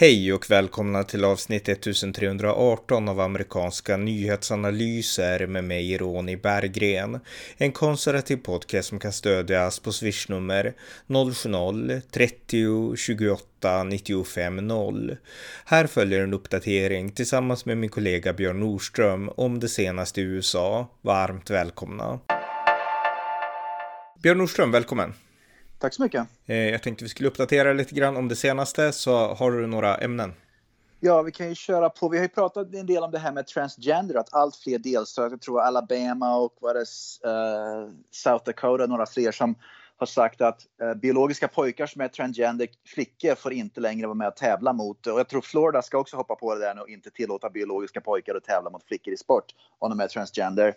Hej och välkomna till avsnitt 1318 av amerikanska nyhetsanalyser med mig Ronny Berggren. En konservativ podcast som kan stödjas på swishnummer 070-30 28 95 0. Här följer en uppdatering tillsammans med min kollega Björn Nordström om det senaste i USA. Varmt välkomna! Björn Nordström, välkommen! Tack så mycket. Eh, jag tänkte vi skulle uppdatera lite grann om det senaste, så har du några ämnen? Ja, vi kan ju köra på. Vi har ju pratat en del om det här med transgender, att allt fler delstater, jag tror Alabama och vad det uh, South Dakota, några fler som har sagt att uh, biologiska pojkar som är transgender flickor får inte längre vara med och tävla mot, och jag tror Florida ska också hoppa på det där nu och inte tillåta biologiska pojkar att tävla mot flickor i sport om de är transgender.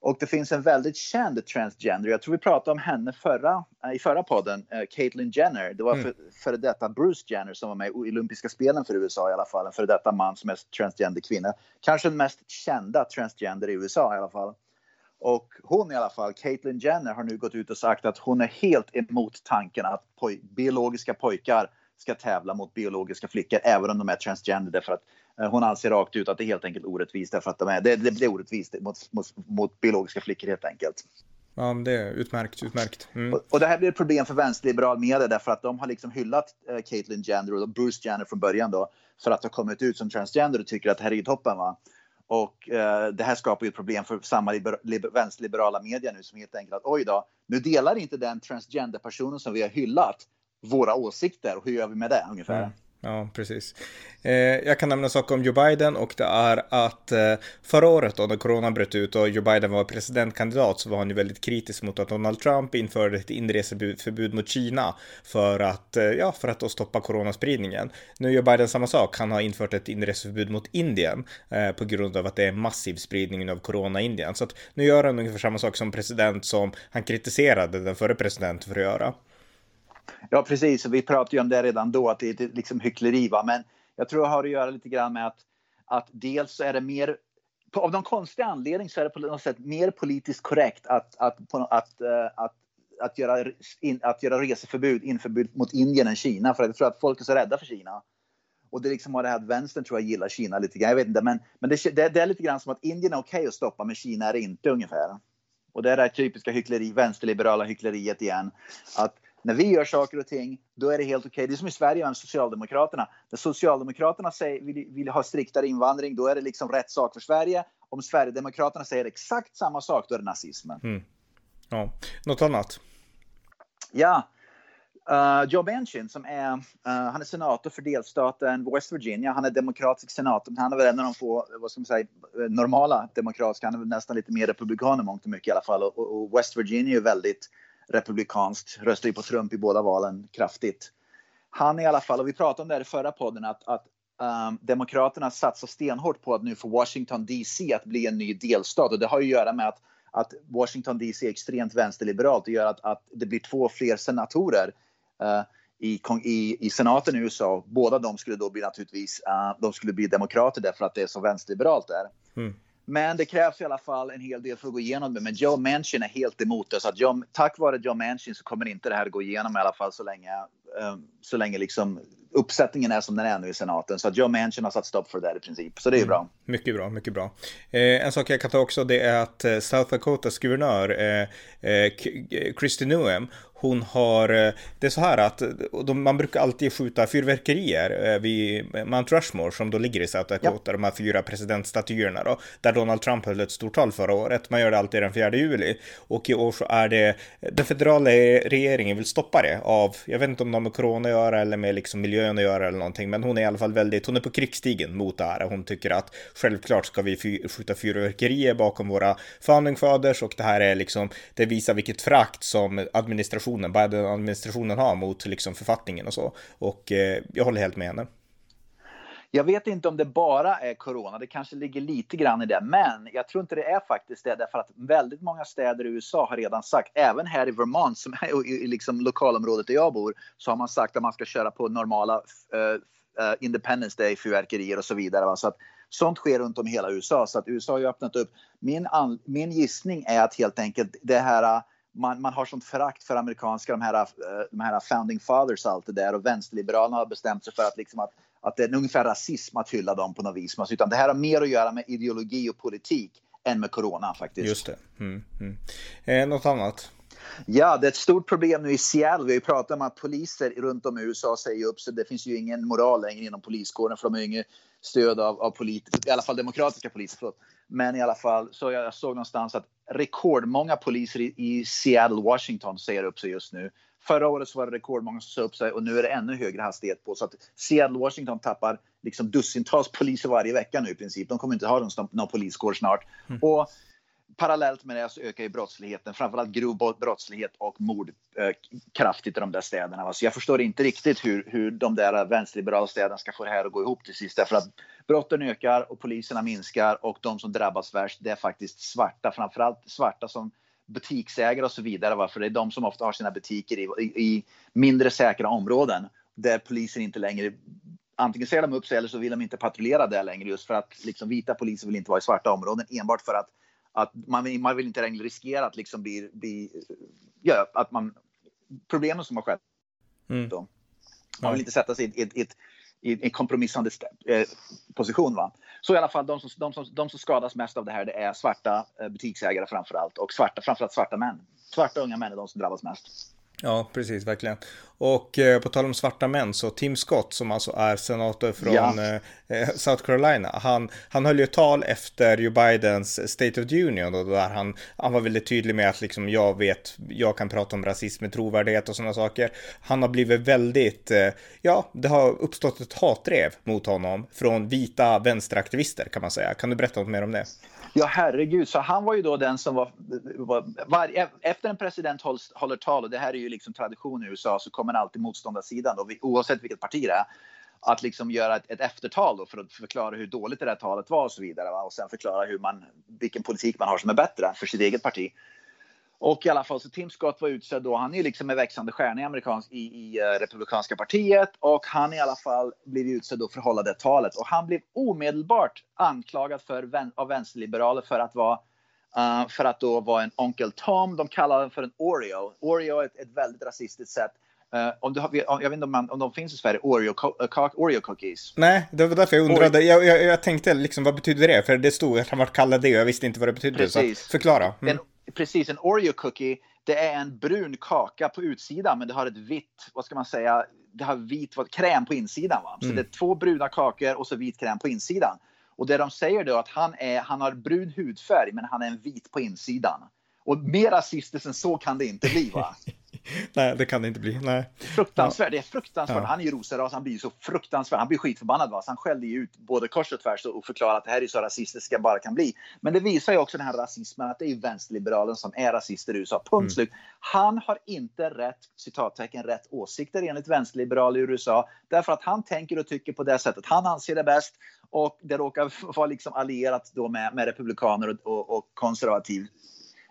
Och det finns en väldigt känd transgender, jag tror vi pratade om henne förra, i förra podden, uh, Caitlyn Jenner. Det var mm. för, före detta Bruce Jenner som var med i olympiska spelen för USA i alla fall. En före detta man som är transgender kvinna. Kanske den mest kända transgender i USA i alla fall. Och hon i alla fall, Caitlyn Jenner, har nu gått ut och sagt att hon är helt emot tanken att poj biologiska pojkar ska tävla mot biologiska flickor även om de är transgender därför att Eh, hon anser rakt ut att det är helt enkelt orättvist därför att de är, det, det, det är orättvist mot, mot, mot, biologiska flickor helt enkelt. Ja, det är utmärkt, utmärkt. Mm. Och, och, det här blir ett problem för vänsterliberal media därför att de har liksom hyllat uh, Caitlyn Jenner och Bruce Jenner från början då för att ha kommit ut som transgender och tycker att det här är toppen va. Och uh, det här skapar ju ett problem för samma liber, liber, vänsterliberala media nu som helt enkelt att oj då, nu delar inte den transgender-personen som vi har hyllat våra åsikter och hur gör vi med det ungefär? Mm. Ja, precis. Eh, jag kan nämna en sak om Joe Biden och det är att eh, förra året då när corona bröt ut och Joe Biden var presidentkandidat så var han ju väldigt kritisk mot att Donald Trump införde ett inreseförbud mot Kina för att, eh, ja, för att då stoppa coronaspridningen. Nu gör Biden samma sak. Han har infört ett inreseförbud mot Indien eh, på grund av att det är massiv spridning av corona i Indien. Så att nu gör han ungefär samma sak som president som han kritiserade den förre presidenten för att göra. Ja, precis. Vi pratade ju om det redan då, att det är liksom hyckleri. Va? Men jag tror det har att göra lite grann med att, att dels så är det mer av någon konstig anledning så är det på något sätt mer politiskt korrekt att, att, att, att, att, att, göra, att göra reseförbud, införbud mot Indien än Kina. För jag tror att folk är så rädda för Kina. Och det liksom har det här att vänstern tror jag gillar Kina lite grann. Jag vet inte, men, men det, det, det är lite grann som att Indien är okej okay att stoppa, men Kina är det inte ungefär. Och det är det här typiska hyckleri, vänsterliberala hyckleriet igen. Att när vi gör saker och ting, då är det helt okej. Okay. Det är som i Sverige med Socialdemokraterna. När Socialdemokraterna säger, vill, vill, ha striktare invandring, då är det liksom rätt sak för Sverige. Om Sverigedemokraterna säger exakt samma sak, då är det nazismen. Mm. Ja, något annat? Ja. Uh, Joe Manchin som är, uh, han är senator för delstaten West Virginia. Han är demokratisk senator, han är väl en av de få, vad ska man säga, normala demokratiska. Han är väl nästan lite mer republikan i mångt och mycket i alla fall. Och, och West Virginia är väldigt republikanskt, röstar ju på Trump i båda valen kraftigt. Han i alla fall, och vi pratade om det här i förra podden, att, att um, Demokraterna satsar stenhårt på att nu få Washington DC att bli en ny delstat och det har ju att göra med att, att Washington DC är extremt vänsterliberalt. Det gör att, att det blir två fler senatorer uh, i, i, i senaten i USA. Båda de skulle då bli naturligtvis, uh, de skulle bli demokrater därför att det är så vänsterliberalt där. Mm. Men det krävs i alla fall en hel del för att gå igenom det. Men Joe Manchin är helt emot det. Så att Joe, tack vare Joe Manchin så kommer inte det här gå igenom i alla fall så länge, um, så länge liksom uppsättningen är som den är nu i senaten. Så att Joe Manchin har satt stopp för det där i princip. Så det är mm. bra. Mycket bra, mycket bra. Eh, en sak jag kan ta också det är att eh, South Dakotas guvernör eh, eh, Kristi Noem hon har, eh, det är så här att de, man brukar alltid skjuta fyrverkerier eh, vid Mount Rushmore som då ligger i South Dakota, ja. de här fyra presidentstatyerna då, där Donald Trump höll ett stort tal förra året. Man gör det alltid den 4 juli och i år så är det den federala regeringen vill stoppa det av, jag vet inte om de har med corona att göra eller med liksom miljön att göra eller någonting, men hon är i alla fall väldigt, hon är på krigsstigen mot det här. Hon tycker att självklart ska vi skjuta fyrverkerier bakom våra founding fathers och det här är liksom, det visar vilket frakt som administrationen administrationen, Biden-administrationen har mot liksom författningen och så. Och eh, jag håller helt med henne. Jag vet inte om det bara är corona, det kanske ligger lite grann i det, men jag tror inte det är faktiskt det, därför att väldigt många städer i USA har redan sagt, även här i Vermont, som är i liksom lokalområdet där jag bor, så har man sagt att man ska köra på normala uh, uh, Independence Day-fyrverkerier och så vidare. Va? Så att sånt sker runt om i hela USA, så att USA har ju öppnat upp. Min, min gissning är att helt enkelt det här eh, man, man har sånt förakt för amerikanska, de här, de här founding fathers och allt det där och vänsterliberalerna har bestämt sig för att, liksom att, att det är ungefär rasism att hylla dem på något vis. Utan det här har mer att göra med ideologi och politik än med corona faktiskt. Just det. Mm, mm. Eh, något annat? Ja, det är ett stort problem nu i Seattle. Vi har ju pratat om att poliser runt om i USA säger upp sig. Det finns ju ingen moral längre inom poliskåren för de har inget stöd av, av politiker, i alla fall demokratiska poliser. Förlåt. Men i alla fall, så jag såg någonstans att rekordmånga poliser i, i Seattle, Washington säger upp sig just nu. Förra året så var det rekordmånga som sa upp sig och nu är det ännu högre hastighet på. Så att Seattle, Washington tappar liksom dussintals poliser varje vecka nu i princip. De kommer inte ha någon, någon poliskår snart. Mm. Och parallellt med det så ökar ju brottsligheten, framförallt grov brottslighet och mord eh, kraftigt i de där städerna. Så jag förstår inte riktigt hur, hur de där vänsterliberala städerna ska få det här att gå ihop till sist. Därför att brotten ökar och poliserna minskar och de som drabbas värst det är faktiskt svarta, framförallt svarta som butiksägare och så vidare. Va? För det är de som ofta har sina butiker i, i, i mindre säkra områden där polisen inte längre antingen säger de upp sig eller så vill de inte patrullera där längre just för att liksom, vita poliser vill inte vara i svarta områden enbart för att att man, man vill inte längre riskera att liksom bli, bli ja, att man, problemen som har skett. Mm. Då. Man vill inte sätta sig i, i, i, i en kompromissande eh, position. Va? Så i alla fall, de som, de, som, de som skadas mest av det här det är svarta eh, butiksägare framför allt och svarta, framförallt svarta män. Svarta unga män är de som drabbas mest. Ja, precis, verkligen. Och eh, på tal om svarta män, så Tim Scott som alltså är senator från ja. eh, South Carolina, han, han höll ju tal efter Joe Bidens State of the Union och där han, han var väldigt tydlig med att liksom jag vet, jag kan prata om rasism med trovärdighet och sådana saker. Han har blivit väldigt, eh, ja, det har uppstått ett hatdrev mot honom från vita vänsteraktivister kan man säga. Kan du berätta något mer om det? Ja, herregud. Så han var ju då den som var... var, var efter en president hålls, håller tal, och det här är ju liksom tradition i USA, så kommer alltid motståndarsidan, då, oavsett vilket parti det är, att liksom göra ett, ett eftertal då för att förklara hur dåligt det där talet var och så vidare. Va? Och sen förklara hur man, vilken politik man har som är bättre för sitt eget parti. Och i alla fall så Tim Scott var utsedd då. Han är liksom en växande stjärna i, amerikansk, i, i uh, republikanska partiet och han i alla fall blev utsedd då för att hålla det talet. Och han blev omedelbart anklagad för, av vänsterliberaler för att vara uh, för att då vara en onkel Tom. De kallar honom för en Oreo. Oreo är ett, ett väldigt rasistiskt sätt. Uh, om du har, jag vet inte om, man, om de finns i Sverige, Oreo, Oreo cookies. Nej, det var därför jag undrade. Jag, jag, jag, tänkte liksom vad betyder det? För det stod att han var kallad det och jag visste inte vad det betydde. Precis. Så förklara. Mm. En, precis, en Oreo cookie, det är en brun kaka på utsidan men det har ett vitt, vad ska man säga, det har vit vad, kräm på insidan. Va? Så mm. det är två bruna kakor och så vit kräm på insidan. Och det de säger då att han, är, han har brun hudfärg men han är en vit på insidan. Och mer rasistiskt än så kan det inte bli va? Nej, det kan det inte bli. Nej. Fruktansvärt. Ja. Det är fruktansvärt. Ja. Han är ju rosenras. Han blir så fruktansvärd. Han blir skitförbannad. Va? Så han skällde ju ut både kors och tvärs och förklarade att det här är så rasistiskt det bara kan bli. Men det visar ju också den här rasismen att det är vänsterliberalen som är rasister i USA. Punkt mm. slut. Han har inte rätt, citattecken, rätt åsikter enligt vänsterliberaler i USA. Därför att han tänker och tycker på det sättet. Han anser det bäst och det råkar vara liksom allierat då med, med republikaner och, och, och konservativ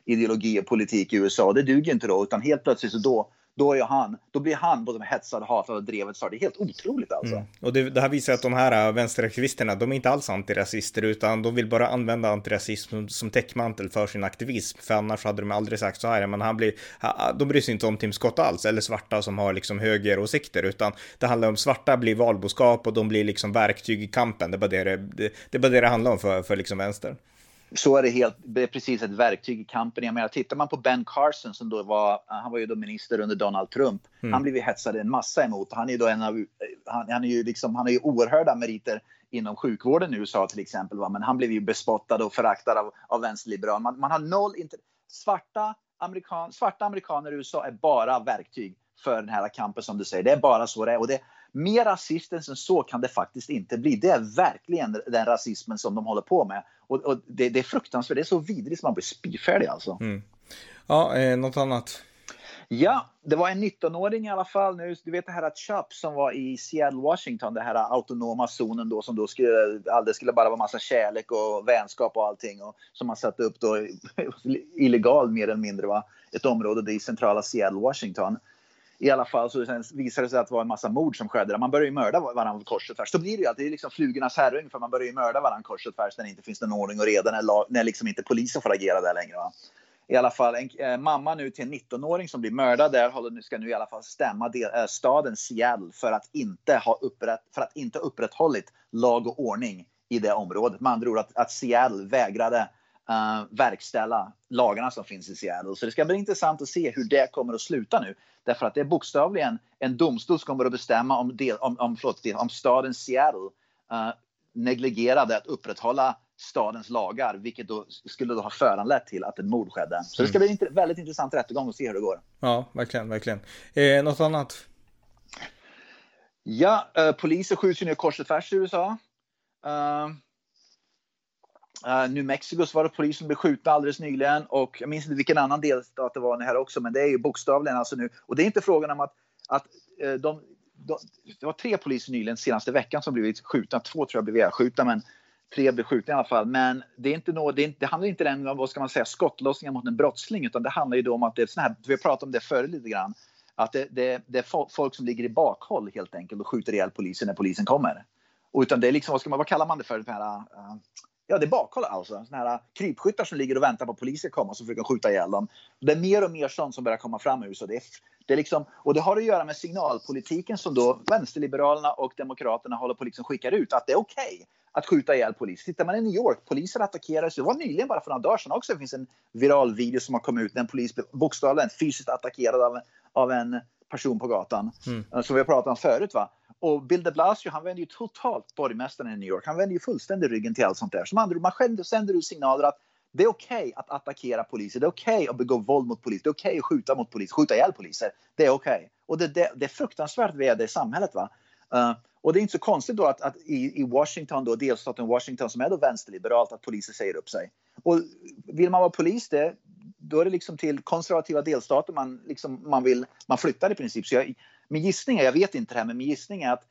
ideologi och politik i USA. Det duger inte då, utan helt plötsligt så då då, är han, då blir han både hetsad, hatad och drevet. Så det är helt otroligt alltså. Mm. Och det, det, här visar att de här äh, vänsteraktivisterna, de är inte alls antirasister, utan de vill bara använda antirasism som täckmantel för sin aktivism. För annars hade de aldrig sagt så här, men han blir, de bryr sig inte om Tim Scott alls, eller svarta som har liksom högeråsikter, utan det handlar om svarta blir valboskap och de blir liksom verktyg i kampen. Det är bara det det, det, det, är bara det, det handlar om för, för liksom vänstern så är det helt, det är precis ett verktyg i kampen. Jag menar, tittar man på Ben Carson som då var, han var ju då minister under Donald Trump. Mm. Han blev ju hetsad en massa emot. Han är ju då en av, han, han är ju liksom, han har ju oerhörda meriter inom sjukvården i USA till exempel. Va? Men han blev ju bespottad och föraktad av, av vänsterliberaler. Man, man har noll, inte, svarta, amerikan, svarta amerikaner i USA är bara verktyg för den här kampen som du säger. Det är bara så det är. Och det, mer rasistiskt än så kan det faktiskt inte bli. Det är verkligen den rasismen som de håller på med. Och, och det, det, är fruktansvärt, det är så vidrigt som man blir spyfärdig alltså. Mm. Ja, eh, något annat? Ja, det var en 19-åring i alla fall. Nu, du vet det här att Chubb som var i Seattle, Washington, det här autonoma zonen då som då skulle, det skulle bara vara massa kärlek och vänskap och allting och som man satte upp då illegalt mer eller mindre va. Ett område i centrala Seattle, Washington i alla fall så sen visade det sig att det var en massa mord som skedde. där. Man börjar ju mörda varandra kors och tvärs. Så blir det ju alltid liksom flugornas herre för man börjar ju mörda varandra kors och tvärs när det inte finns någon ordning och reda när, när liksom inte polisen får agera där längre. Va? i alla fall en eh, mamma nu till en 19-åring som blir mördad där håller, ska nu i alla fall stämma del, eh, staden Seattle för att inte ha upprätt, för att inte upprätthållit lag och ordning i det området. Med andra ord att, att Seattle vägrade uh, verkställa lagarna som finns i Seattle. Så det ska bli intressant att se hur det kommer att sluta nu. Därför att det är bokstavligen en domstol som kommer att bestämma om, del, om, om, förlåt, om staden Seattle uh, negligerade att upprätthålla stadens lagar, vilket då skulle då ha föranlett till att ett mord skedde. Så det ska bli en väldigt intressant rättegång och se hur det går. Ja, verkligen, verkligen. Eh, något annat? Ja, eh, poliser skjuts ju ner kors och tvärs i USA. Uh, uh, New Mexico så var det poliser som blev skjutna alldeles nyligen och jag minns inte vilken annan delstat det var här också, men det är ju bokstavligen alltså nu. Och det är inte frågan om att, att uh, de, de, det var tre poliser nyligen senaste veckan som blivit skjutna. Två tror jag blev ihjälskjutna, men tre blev skjutna i alla fall. Men det, är inte något, det, är det handlar inte om vad ska man säga, skottlossningar mot en brottsling, utan det handlar ju då om att det är sån här, vi har pratat om det förut lite grann, att det, det, det är folk som ligger i bakhåll helt enkelt och skjuter ihjäl polisen när polisen kommer. Och utan det är liksom, vad, ska man, vad kallar man det för? Det här, uh, ja, det är bakhåll alltså. Såna här krypskyttar som ligger och väntar på polisen komma så försöker skjuta ihjäl dem. Det är mer och mer sånt som börjar komma fram i USA. Det, är, det, är liksom, och det har att göra med signalpolitiken som då vänsterliberalerna och demokraterna håller på liksom skickar ut. Att det är okej okay att skjuta ihjäl polis. Tittar man i New York, poliser attackerades. Det var nyligen, bara för några dagar sedan också, det finns en viral video som har kommit ut när en polis blev bokstavligen fysiskt attackerad av, av en person på gatan. Mm. Som vi har pratat om förut. Va? Och Bill de Blasio, han vänder ju totalt borgmästaren i New York. Han vänder ju fullständigt ryggen till allt sånt där. Som andra man själv sänder ut signaler att det är okej okay att attackera poliser. Det är okej okay att begå våld mot poliser. Det är okej okay att skjuta mot poliser, skjuta ihjäl poliser. Det är okej. Och det, det, det, är fruktansvärt vi är det samhället. Va? Uh, och det är inte så konstigt då att, att i, i, Washington, då, delstaten Washington som är då vänsterliberalt, att poliser säger upp sig. Och vill man vara polis, det, då är det liksom till konservativa delstater man, liksom, man, vill, man flyttar i princip. Så jag, min gissning är, jag vet inte det här, men min gissning är att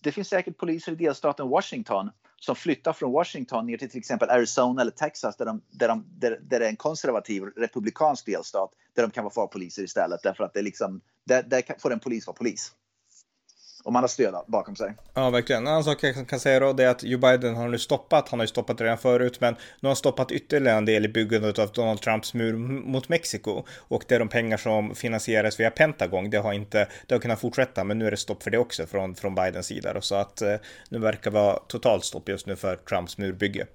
det finns säkert poliser i delstaten Washington som flyttar från Washington ner till till exempel Arizona eller Texas där, de, där, de, där, där det är en konservativ republikansk delstat där de kan vara poliser istället därför att det är liksom, där, där får en polis vara polis om man har stöd bakom sig. Ja, verkligen. En annan sak jag kan säga då det är att Joe Biden har nu stoppat, han har ju stoppat redan förut, men nu har han stoppat ytterligare en del i byggandet av Donald Trumps mur mot Mexiko. Och det är de pengar som finansieras via Pentagon, det har inte, det har kunnat fortsätta, men nu är det stopp för det också från, från Bidens sida. Så att eh, nu verkar vara totalt stopp just nu för Trumps murbygge.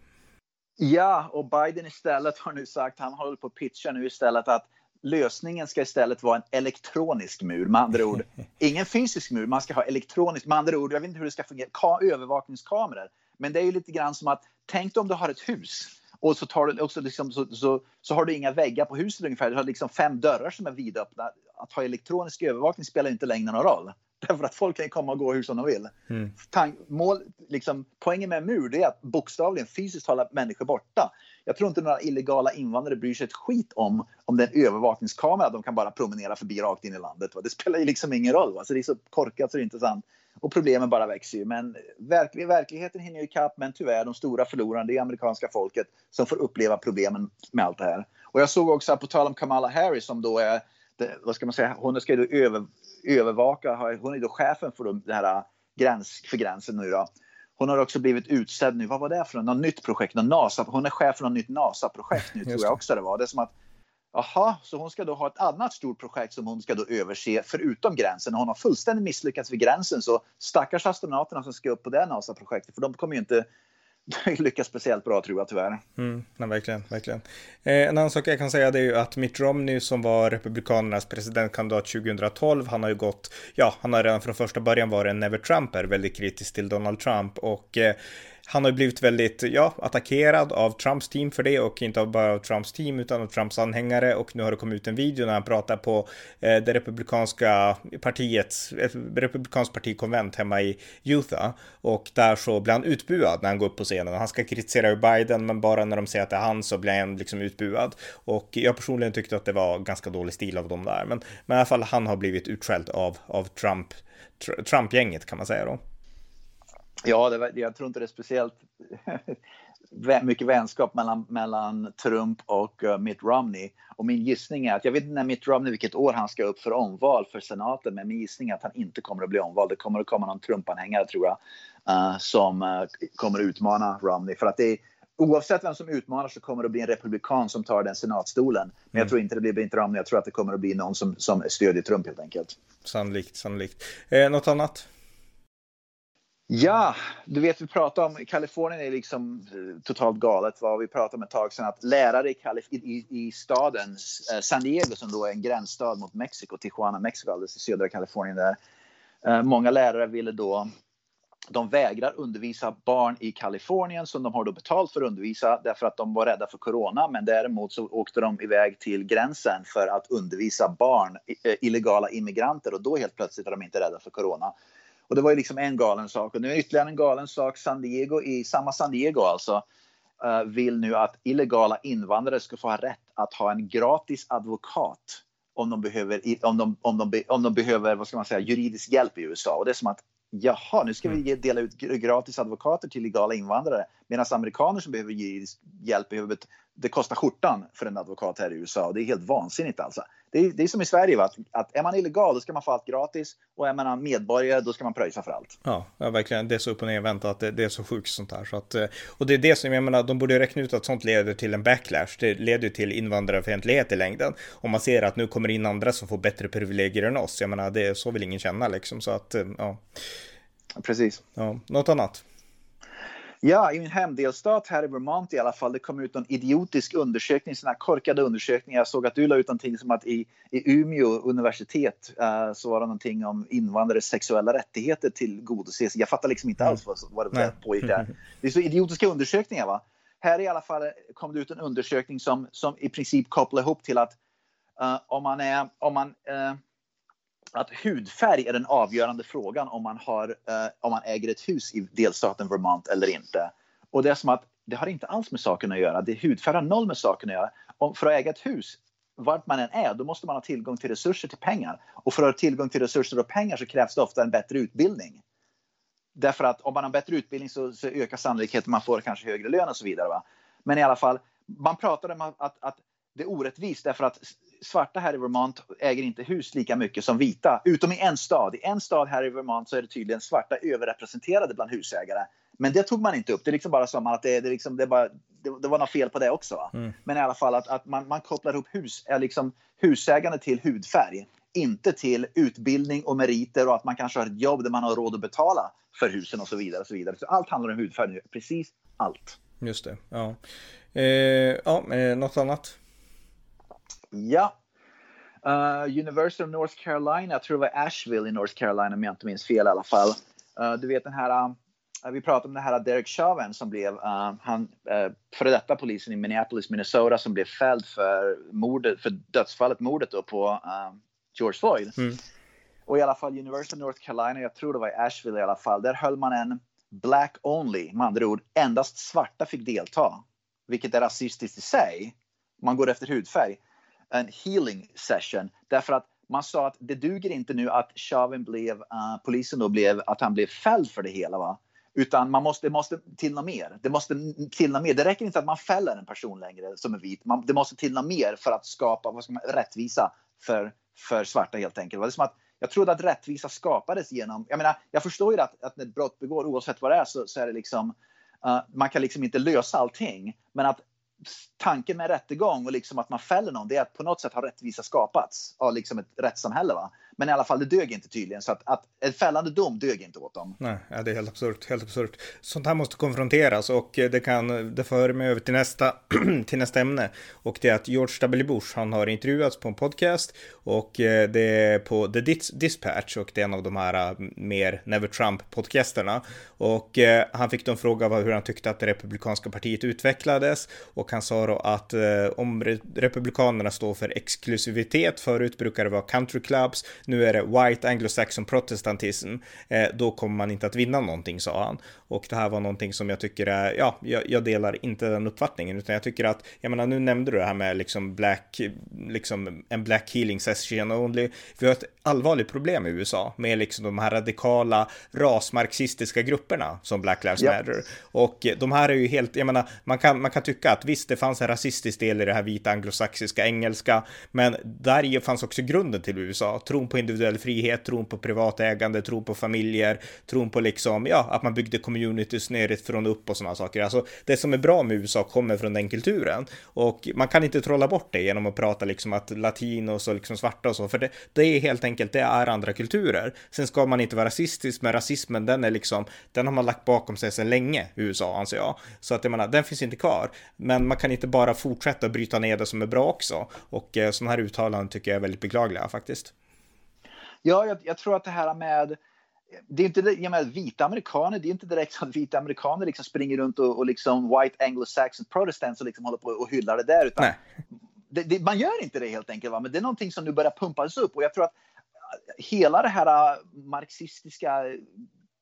Ja, och Biden istället har nu sagt, han håller på att pitcha nu istället att lösningen ska istället vara en elektronisk mur. Med andra ord, ingen fysisk mur, man ska ha elektronisk. Med andra ord, jag vet inte hur det ska fungera, Ka övervakningskameror. Men det är ju lite grann som att, tänk om du har ett hus och så, tar du också liksom, så, så, så har du inga väggar på huset ungefär. Du har liksom fem dörrar som är vidöppna. Att ha elektronisk övervakning spelar inte längre någon roll. Därför att folk kan komma och gå hur som de vill. Mm. Tank, mål, liksom, poängen med en mur är att bokstavligen fysiskt hålla människor borta. Jag tror inte några illegala invandrare bryr sig ett skit om om det är en övervakningskamera. De kan bara promenera förbi rakt in i landet. Va? Det spelar ju liksom ingen roll. Va? Så det är så korkat så det är intressant. Och problemen bara växer ju. Men verk, verkligheten hinner ju ikapp. Men tyvärr, de stora förlorarna, det är amerikanska folket som får uppleva problemen med allt det här. Och jag såg också, på tal om Kamala Harris, som då är, det, vad ska man säga, hon ska då över, övervaka, hon är då chefen för det här gräns, för gränsen nu då. Hon har också blivit utsedd nu, vad var det för något, nytt projekt, någon NASA, hon är chef för något nytt NASA-projekt nu tror jag också det var. Det är som att, jaha, så hon ska då ha ett annat stort projekt som hon ska då överse förutom gränsen. Hon har fullständigt misslyckats vid gränsen så stackars astronauterna som ska upp på det NASA-projektet för de kommer ju inte lyckas speciellt bra tror jag tyvärr. Mm, nej, verkligen, verkligen. Eh, en annan sak jag kan säga det är ju att Mitt Romney som var Republikanernas presidentkandidat 2012, han har ju gått, ja, han har redan från första början varit en never Trumper, väldigt kritisk till Donald Trump och eh, han har blivit väldigt, ja, attackerad av Trumps team för det och inte bara av Trumps team utan av Trumps anhängare och nu har det kommit ut en video när han pratar på eh, det republikanska partiets, ett republikanskt partikonvent hemma i Utah och där så blir han utbuad när han går upp på scenen. Han ska kritisera Biden men bara när de säger att det är han så blir han liksom utbuad och jag personligen tyckte att det var ganska dålig stil av dem där men, men i alla fall han har blivit utskälld av, av Trump, Trump-gänget kan man säga då. Ja, det var, jag tror inte det är speciellt mycket vänskap mellan, mellan Trump och uh, Mitt Romney. Och min gissning är att, jag vet inte när Mitt Romney, vilket år han ska upp för omval för senaten, men min gissning är att han inte kommer att bli omvald. Det kommer att komma någon Trump-anhängare tror jag, uh, som uh, kommer att utmana Romney. För att det är oavsett vem som utmanar så kommer det att bli en republikan som tar den senatstolen. Men mm. jag tror inte det blir Mitt Romney, jag tror att det kommer att bli någon som, som stödjer Trump helt enkelt. Sannolikt, sannolikt. Eh, något annat? Ja, du vet vi pratar om Kalifornien är liksom eh, totalt galet. Vad vi pratade om ett tag sedan att lärare i, Kalif i, i staden eh, San Diego som då är en gränsstad mot Mexiko, Tijuana, Mexiko, alldeles i södra Kalifornien där. Eh, många lärare ville då de vägrar undervisa barn i Kalifornien som de har då betalt för att undervisa därför att de var rädda för corona. Men däremot så åkte de iväg till gränsen för att undervisa barn, eh, illegala immigranter och då helt plötsligt är de inte rädda för corona. Och det var ju liksom en galen sak. Och nu är ytterligare en galen sak. San Diego, i samma San Diego alltså, uh, vill nu att illegala invandrare ska få ha rätt att ha en gratis advokat om de behöver, om de, om de, om de behöver vad ska man säga, juridisk hjälp i USA. Och det är som att jaha, nu ska vi mm. dela ut gratis advokater till legala invandrare medan amerikaner som behöver juridisk hjälp behöver det kostar skjortan för en advokat här i USA. Det är helt vansinnigt alltså. Det är, det är som i Sverige, va? Att, att är man illegal då ska man få allt gratis och är man medborgare då ska man pröjsa för allt. Ja, ja verkligen. Det är så upp och nervänt att det, det, är så sjukt sånt här. Så att, eh, och det är det som jag menar, de borde räkna ut att sånt leder till en backlash. Det leder till invandrarfientlighet i längden. Om man ser att nu kommer in andra som får bättre privilegier än oss. Jag menar, det så vill ingen känna liksom. Så att, eh, ja. Precis. Ja, något annat? Ja, i min hemdelstat här i Vermont i alla fall, det kom ut en idiotisk undersökning, sån här korkade undersökningar. Jag såg att du la ut någonting som att i, i Umeå universitet uh, så var det någonting om invandrares sexuella rättigheter tillgodoses. Jag fattar liksom inte alls vad, vad det pågick där. Det är så idiotiska undersökningar va. Här i alla fall kom det ut en undersökning som, som i princip kopplar ihop till att uh, om man är, om man uh, att hudfärg är den avgörande frågan om man, har, eh, om man äger ett hus i delstaten Vermont eller inte. Och det är som att det har inte alls med saken att göra. Det hudfärg har noll med saken att göra. Om, för att äga ett hus, vart man än är, då måste man ha tillgång till resurser till pengar. Och för att ha tillgång till resurser och pengar så krävs det ofta en bättre utbildning. Därför att om man har bättre utbildning så, så ökar sannolikheten man får kanske högre lön och så vidare. Va? Men i alla fall, man pratar om att, att, att det är orättvist därför att svarta här i Vermont äger inte hus lika mycket som vita, utom i en stad. I en stad här i Vermont så är det tydligen svarta överrepresenterade bland husägare. Men det tog man inte upp. Det är liksom bara som att det, det, liksom, det, bara, det, det var något fel på det också. Mm. Men i alla fall att, att man, man kopplar ihop hus, liksom husägande till hudfärg. Inte till utbildning och meriter och att man kanske har ett jobb där man har råd att betala för husen och så vidare. Och så vidare. Så allt handlar om hudfärg nu. Precis allt. Just det. Ja. Eh, ja, eh, något annat? Ja. Uh, University of North Carolina, jag tror det var Asheville i North Carolina om jag inte minns fel i alla fall. Uh, du vet den här, uh, vi pratade om den här Derek Chauvin som blev, han, före detta polisen i Minneapolis, Minnesota som blev fälld för mordet, för dödsfallet, mordet då på George Floyd. Mm. Och i alla fall University of North Carolina, jag tror det var i Asheville i alla fall, där höll man en black only, med andra ord endast svarta fick delta. Vilket är rasistiskt i sig. Man går efter hudfärg en healing session därför att man sa att det duger inte nu att Chauvin blev, uh, polisen då blev, att han blev fälld för det hela. Va? Utan man måste, det måste till något mer. Det måste till något mer. Det räcker inte att man fäller en person längre som är vit. Man, det måste till något mer för att skapa vad ska man, rättvisa för, för svarta helt enkelt. Va? Det är som att, jag trodde att rättvisa skapades genom, jag menar, jag förstår ju att, att när ett brott begår, oavsett vad det är, så, så är det liksom, uh, man kan liksom inte lösa allting. Men att tanken med rättegång och liksom att man fäller någon, det är att på något sätt har rättvisa skapats av liksom ett rättssamhälle. Va? Men i alla fall, det dög inte tydligen. Så att, att en fällande dom dög inte åt dem. Nej, ja, det är helt absurt. Helt absurt. Sånt här måste konfronteras och eh, det kan, det för mig över till nästa, till nästa ämne. Och det är att George W. Bush, han har intervjuats på en podcast och eh, det är på The Dispatch och det är en av de här eh, mer Never Trump-podcasterna. Och han fick då en fråga hur han tyckte att det republikanska partiet utvecklades och han sa då att om republikanerna står för exklusivitet, förut brukade det vara country clubs, nu är det white anglo-saxon protestantism, eh, då kommer man inte att vinna någonting, sa han. Och det här var någonting som jag tycker är, ja, jag, jag, delar inte den uppfattningen, utan jag tycker att, jag menar, nu nämnde du det här med liksom black, liksom en black healing session only. Vi har ett allvarligt problem i USA med liksom de här radikala rasmarxistiska grupperna som Black Lives yep. Matter. Och de här är ju helt, jag menar, man kan, man kan tycka att visst, det fanns en rasistisk del i det här vita anglosaxiska engelska, men där fanns också grunden till USA, tron på individuell frihet, tron på privat ägande, tron på familjer, tron på liksom, ja, att man byggde communities nerifrån upp och sådana saker. Alltså det som är bra med USA kommer från den kulturen och man kan inte trolla bort det genom att prata liksom att latinos och liksom svarta och så, för det, det är helt enkelt, det är andra kulturer. Sen ska man inte vara rasistisk, men rasismen den är liksom, den har man lagt bakom sig sedan länge i USA anser jag. Så att jag menar, den finns inte kvar. Men man kan inte bara fortsätta bryta ner det som är bra också. Och eh, sådana här uttalanden tycker jag är väldigt beklagliga faktiskt. Ja, jag, jag tror att det här med det är inte jag menar, vita amerikaner, det är inte direkt så att vita amerikaner liksom springer runt och, och liksom white anglo-saxon protestants och liksom håller på och hyllar det där. Utan det, det, man gör inte det helt enkelt, va? men det är någonting som nu börjar pumpas upp och jag tror att hela det här marxistiska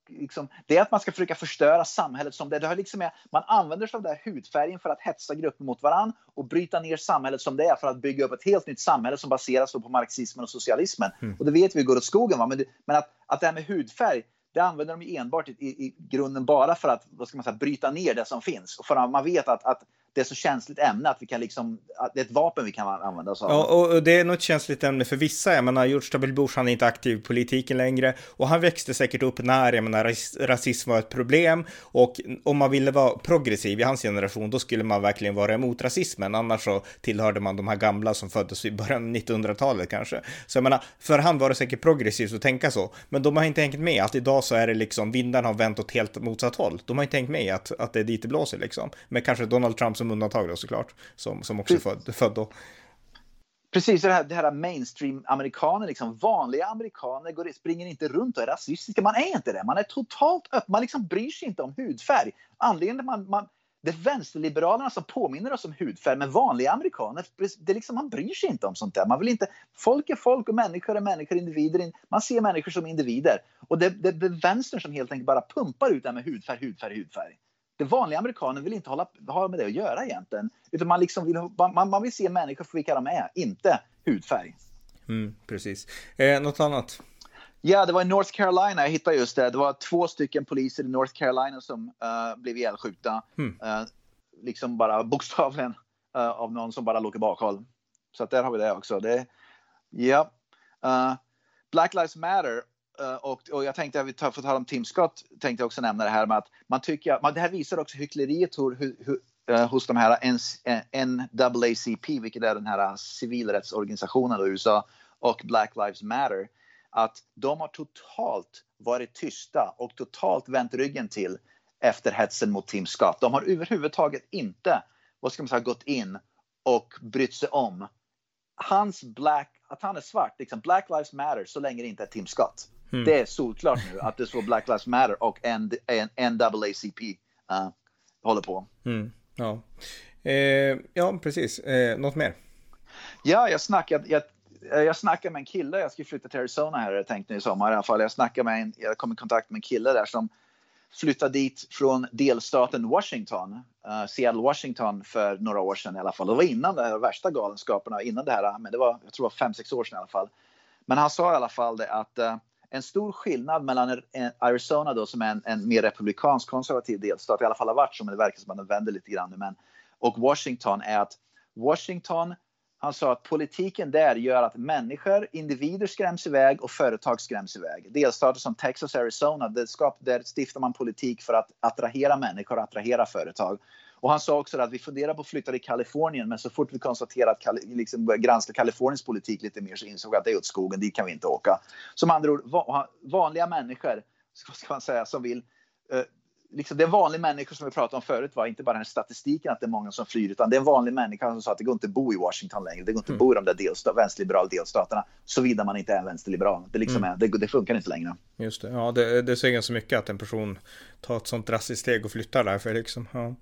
liksom, det är att man ska försöka förstöra samhället som det, det har liksom är. Man använder sig av den hudfärgen för att hetsa grupper mot varann och bryta ner samhället som det är för att bygga upp ett helt nytt samhälle som baseras på marxismen och socialismen. Mm. Och det vet vi går åt skogen. Va? Men, det, men att, att det här med hudfärg, det använder de enbart i, i, i grunden bara för att vad ska man säga, bryta ner det som finns. Och för att man vet att, att det är så känsligt ämne att vi kan liksom, det är ett vapen vi kan använda oss av. Ja, och det är nog ett känsligt ämne för vissa. Jag menar, George W. Bush, han är inte aktiv i politiken längre och han växte säkert upp när, jag menar, rasism var ett problem och om man ville vara progressiv i hans generation, då skulle man verkligen vara emot rasismen. Annars så tillhörde man de här gamla som föddes i början av 1900-talet kanske. Så jag menar, för han var det säkert progressivt att tänka så, men de har inte hängt med att idag så är det liksom vindarna har vänt åt helt motsatt håll. De har inte hängt med att, att det är dit det blåser liksom. Men kanske Donald Trump som undantag då såklart, som, som också är född, född då. Precis, det här, det här mainstream-amerikaner, liksom, vanliga amerikaner går, springer inte runt och är rasistiska. Man är inte det. Man är totalt öppen. Man liksom bryr sig inte om hudfärg. Anledningen man, man, det är vänsterliberalerna som påminner oss om hudfärg, men vanliga amerikaner, det är liksom, man bryr sig inte om sånt där. Man vill inte, folk är folk och människor är människor, individer. Man ser människor som individer. Och det, det, det är vänstern som helt enkelt bara pumpar ut det här med hudfärg, hudfärg, hudfärg det vanliga amerikaner vill inte hålla, ha med det att göra egentligen. Utan man, liksom vill, man, man vill se människor för vilka de är, inte hudfärg. Mm, precis. Eh, något annat? Ja, det var i North Carolina, jag hittade just det. Det var två stycken poliser i North Carolina som uh, blev ihjälskjutna. Mm. Uh, liksom bara bokstavligen uh, av någon som bara låg i bakhåll. Så att där har vi det också. Det, ja. Black Lives Matter Eh, och, och, jag tänkte, vi tar, för att tala om Tim Scott, tänkte jag också nämna det här med att man tycker, man, det här visar också hyckleriet hur, hur, hur, eh, hos de här NAACP, eh, vilket är den här civilrättsorganisationen i USA, och Black Lives Matter, att de har totalt varit tysta och totalt vänt ryggen till efter hetsen mot Tim Scott. De har överhuvudtaget inte, vad ska man säga, gått in och brytt sig om hans black, att han är svart, liksom Black Lives Matter så länge det inte är Tim Scott. Mm. Det är solklart nu att det står Black Lives Matter och NAACP uh, håller på. Mm. Ja. Eh, ja, precis. Eh, något mer? Ja, jag snackade, jag, jag snackade med en kille, jag ska flytta till Arizona här, jag tänkte i sommar i alla fall. Jag snackade med en, jag kom i kontakt med en kille där som flyttade dit från delstaten Washington, uh, Seattle, Washington för några år sedan i alla fall. Det var innan de här värsta galenskaperna, innan det här, men det var, jag tror det var fem, sex år sedan i alla fall. Men han sa i alla fall det att uh, en stor skillnad mellan Arizona då som är en, en mer republikansk konservativ delstat, i alla fall har varit så, men det verkar som att den vänder lite grann nu, men och Washington är att Washington han sa att politiken där gör att människor, individer skräms iväg och företag skräms iväg. Delstater som Texas och Arizona, där, skap, där stiftar man politik för att attrahera människor och attrahera företag. Och han sa också att vi funderar på att flytta till Kalifornien, men så fort vi konstaterat liksom granska Kaliforniens politik lite mer så insåg vi att det är åt skogen, dit kan vi inte åka. Som andra ord, vanliga människor, ska man säga, som vill eh, liksom, det är vanliga människor som vi pratade om förut, var inte bara den statistiken att det är många som flyr, utan det är en vanlig människa som sa att det går inte att bo i Washington längre, det går inte att bo i de där delstat, vänsterliberala delstaterna, såvida man inte är vänsterliberal. Det, liksom mm. är, det, det, funkar inte längre. Just det, ja det, det säger ganska mycket att en person tar ett sånt drastiskt steg och flyttar därför liksom, ja.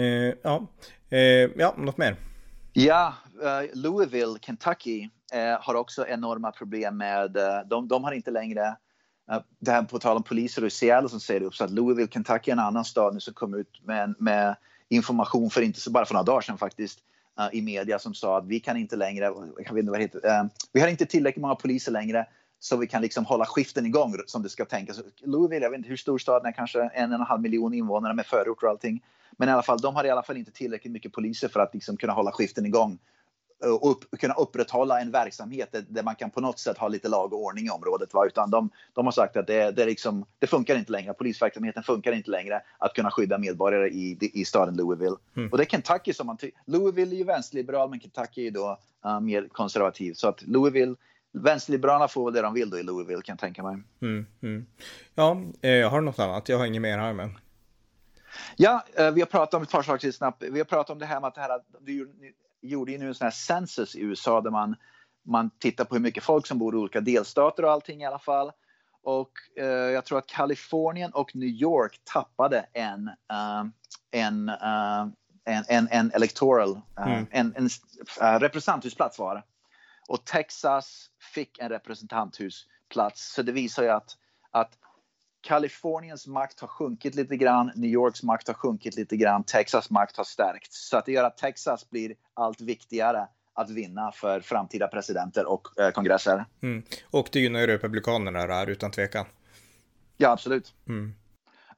Eh, ja. Eh, ja, något mer? Ja, uh, Louisville, Kentucky uh, har också enorma problem med, uh, de, de har inte längre det här på tal om poliser i Seattle som säger upp så att Louisville, Kentucky är en annan stad nu som kom ut med, med information för inte så bara för några dagar sedan faktiskt eh, i media som sa att vi kan inte längre, jag vet inte vad det heter, eh, vi har inte tillräckligt många poliser längre så vi kan liksom hålla skiften igång som det ska tänkas. Louisville, jag vet inte hur stor staden är, kanske en och en halv miljon invånare med förorter och allting. Men i alla fall, de har i alla fall inte tillräckligt mycket poliser för att liksom kunna hålla skiften igång och upp, kunna upprätthålla en verksamhet där, där, man kan på något sätt ha lite lag och ordning i området. Va? Utan de, de har sagt att det, det, liksom, det funkar inte längre. Polisverksamheten funkar inte längre att kunna skydda medborgare i, i staden Louisville. Mm. Och det är Kentucky som man. Louisville är ju vänsterliberal men Kentucky är då uh, mer konservativ. Så att Louisville Vänsterliberalerna får väl det de vill då i Louisville kan jag tänka mig. Mm, mm. Ja, jag har något annat. Jag har inget mer här men. Ja, eh, vi har pratat om ett par saker snabbt. Vi har pratat om det här med att det här, gjorde ju nu en sån här census i USA där man, man tittar på hur mycket folk som bor i olika delstater och allting i alla fall. Och uh, jag tror att Kalifornien och New York tappade en, uh, en, uh, en, en, en electoral, mm. en, en representanthusplats var det. Och Texas fick en representanthusplats. Så det visar ju att, att Kaliforniens makt har sjunkit lite grann, New Yorks makt har sjunkit lite grann, Texas makt har stärkts. Så att det gör att Texas blir allt viktigare att vinna för framtida presidenter och eh, kongresser. Mm. Och det gynnar ju Republikanerna där utan tvekan. Ja, absolut. Mm.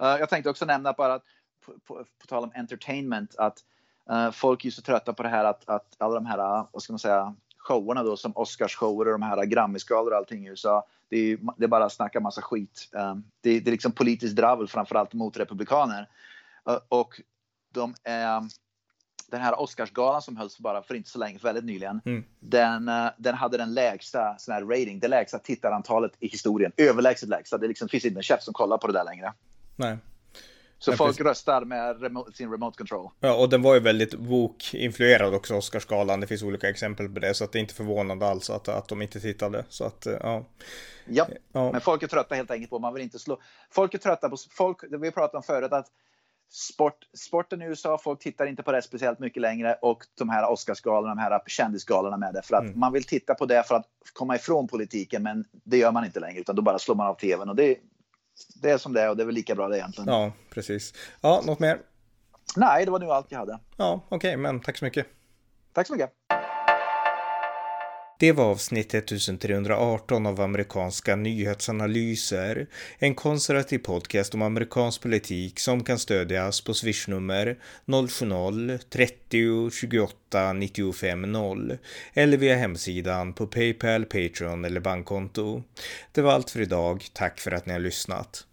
Uh, jag tänkte också nämna bara att på, på, på tal om entertainment att uh, folk är så trötta på det här att, att alla de här, vad ska man säga, showerna då som Oscarsshower och de här Grammisgalor och allting i USA. Det är, det är bara att snacka massa skit. Um, det, det, är liksom politiskt dravel framförallt mot republikaner. Och de är den här Oscarsgalan som hölls bara för inte så länge, väldigt nyligen, mm. den, uh, den hade den lägsta sån här rating, det lägsta tittarantalet i historien. Överlägset lägsta. Det liksom, finns inte en chef som kollar på det där längre. Nej. Så ja, folk precis. röstar med remote, sin remote control. Ja, och den var ju väldigt woke-influerad också, Oscarsgalan. Det finns olika exempel på det, så att det är inte förvånande alls att, att de inte tittade. Så att, ja. Ja, ja. men folk är trötta helt enkelt på, man vill inte slå. Folk är trötta på, folk, vi pratade om förut, att sport, sporten i USA, folk tittar inte på det speciellt mycket längre och de här Oscarsgalorna, de här kändisgalorna med det. För att mm. man vill titta på det för att komma ifrån politiken, men det gör man inte längre, utan då bara slår man av tvn. Och det, det är som det är och det är väl lika bra det egentligen. Ja, precis. Ja, något mer? Nej, det var nu allt jag hade. Ja, okej, okay, men tack så mycket. Tack så mycket. Det var avsnitt 1318 av amerikanska nyhetsanalyser, en konservativ podcast om amerikansk politik som kan stödjas på swishnummer 070-30 28 95 0 eller via hemsidan på Paypal, Patreon eller bankkonto. Det var allt för idag. Tack för att ni har lyssnat.